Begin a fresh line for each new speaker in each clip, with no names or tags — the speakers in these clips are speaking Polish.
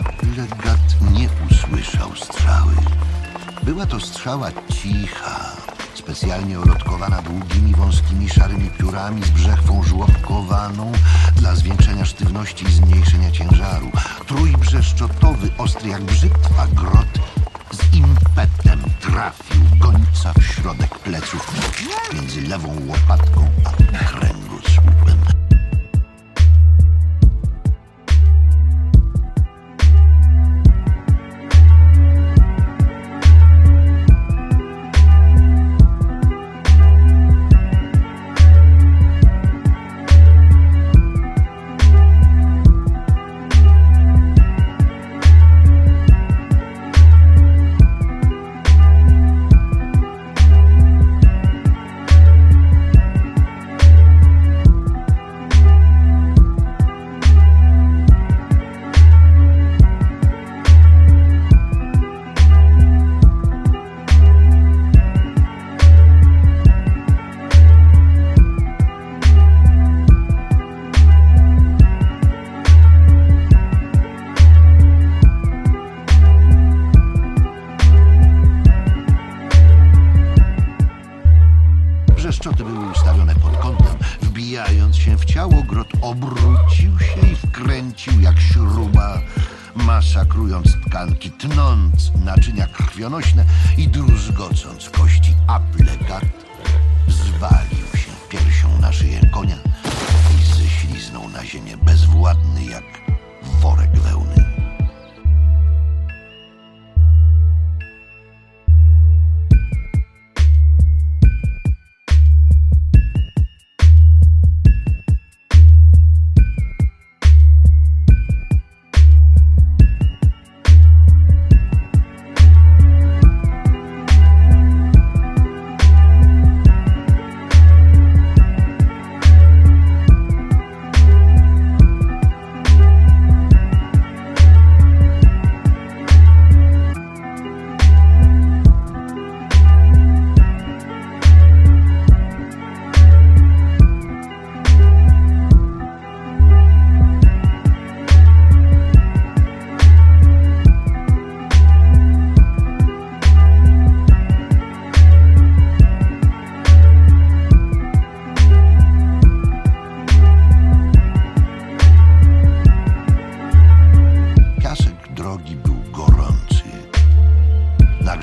Applegat nie usłyszał strzały. Była to strzała cicha, specjalnie ulotkowana długimi, wąskimi, szarymi piórami z brzechwą żłobkowaną dla zwiększenia sztywności i zmniejszenia ciężaru. Trójbrzeszczotowy, ostry jak brzytwa grot z impetem trafił gońca w środek pleców między lewą łopatką a Brzeszczoty były ustawione pod kątem. Wbijając się w ciało, grot obrócił się i wkręcił jak śruba, masakrując tkanki, tnąc naczynia krwionośne i druzgocąc kości. Applegat zwalił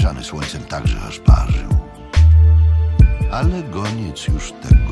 nagrzany słońcem także aż parzył. Ale goniec już tego